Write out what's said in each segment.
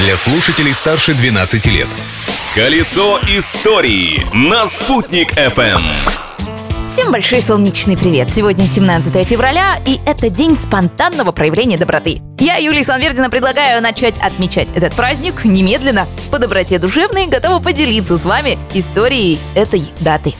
для слушателей старше 12 лет. Колесо истории на «Спутник FM. Всем большой солнечный привет! Сегодня 17 февраля, и это день спонтанного проявления доброты. Я, Юлия Санвердина, предлагаю начать отмечать этот праздник немедленно. По доброте душевной готова поделиться с вами историей этой даты.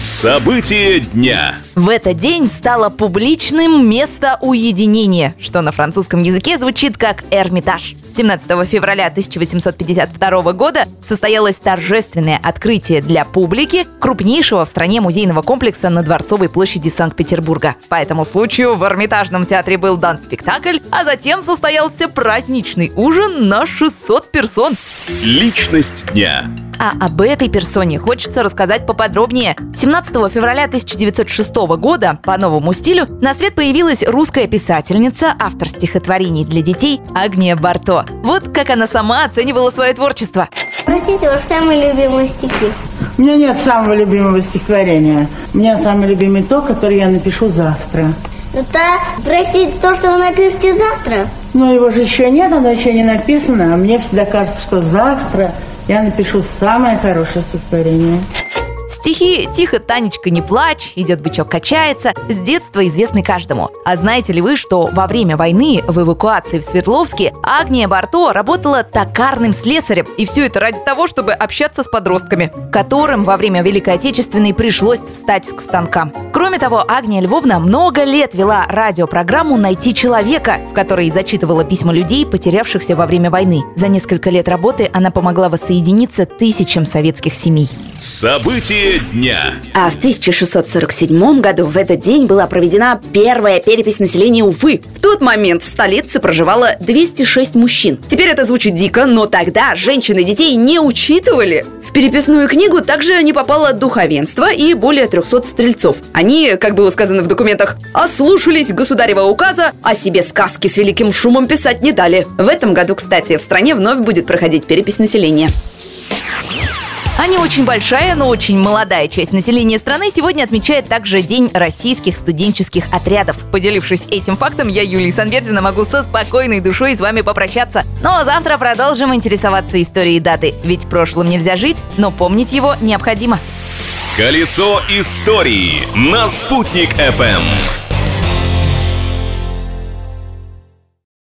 События дня. В этот день стало публичным место уединения, что на французском языке звучит как Эрмитаж. 17 февраля 1852 года состоялось торжественное открытие для публики крупнейшего в стране музейного комплекса на Дворцовой площади Санкт-Петербурга. По этому случаю в Эрмитажном театре был дан спектакль, а затем состоялся праздничный ужин на 600 персон. Личность дня. А об этой персоне хочется рассказать поподробнее. 17 февраля 1906 года по новому стилю на свет появилась русская писательница, автор стихотворений для детей Агния Барто. Вот как она сама оценивала свое творчество. Простите, ваши самые любимые стихи. У меня нет самого любимого стихотворения. У меня самый любимый то, которое я напишу завтра. Это, простите, то, что вы напишете завтра? Но его же еще нет, оно еще не написано, а мне всегда кажется, что завтра я напишу самое хорошее стихотворение. Стихи «Тихо, Танечка, не плачь», «Идет бычок, качается» с детства известны каждому. А знаете ли вы, что во время войны в эвакуации в Свердловске Агния Барто работала токарным слесарем? И все это ради того, чтобы общаться с подростками, которым во время Великой Отечественной пришлось встать к станкам. Кроме того, Агния Львовна много лет вела радиопрограмму «Найти человека», в которой зачитывала письма людей, потерявшихся во время войны. За несколько лет работы она помогла воссоединиться тысячам советских семей. События дня. А в 1647 году в этот день была проведена первая перепись населения Уфы. В тот момент в столице проживало 206 мужчин. Теперь это звучит дико, но тогда женщин и детей не учитывали. В переписную книгу также не попало духовенство и более 300 стрельцов. Они, как было сказано в документах, ослушались государева указа, а себе сказки с великим шумом писать не дали. В этом году, кстати, в стране вновь будет проходить перепись населения. Не очень большая, но очень молодая часть населения страны сегодня отмечает также День российских студенческих отрядов. Поделившись этим фактом, я, Юлия Санвердина, могу со спокойной душой с вами попрощаться. Ну а завтра продолжим интересоваться историей даты. Ведь прошлым нельзя жить, но помнить его необходимо. Колесо истории на «Спутник FM.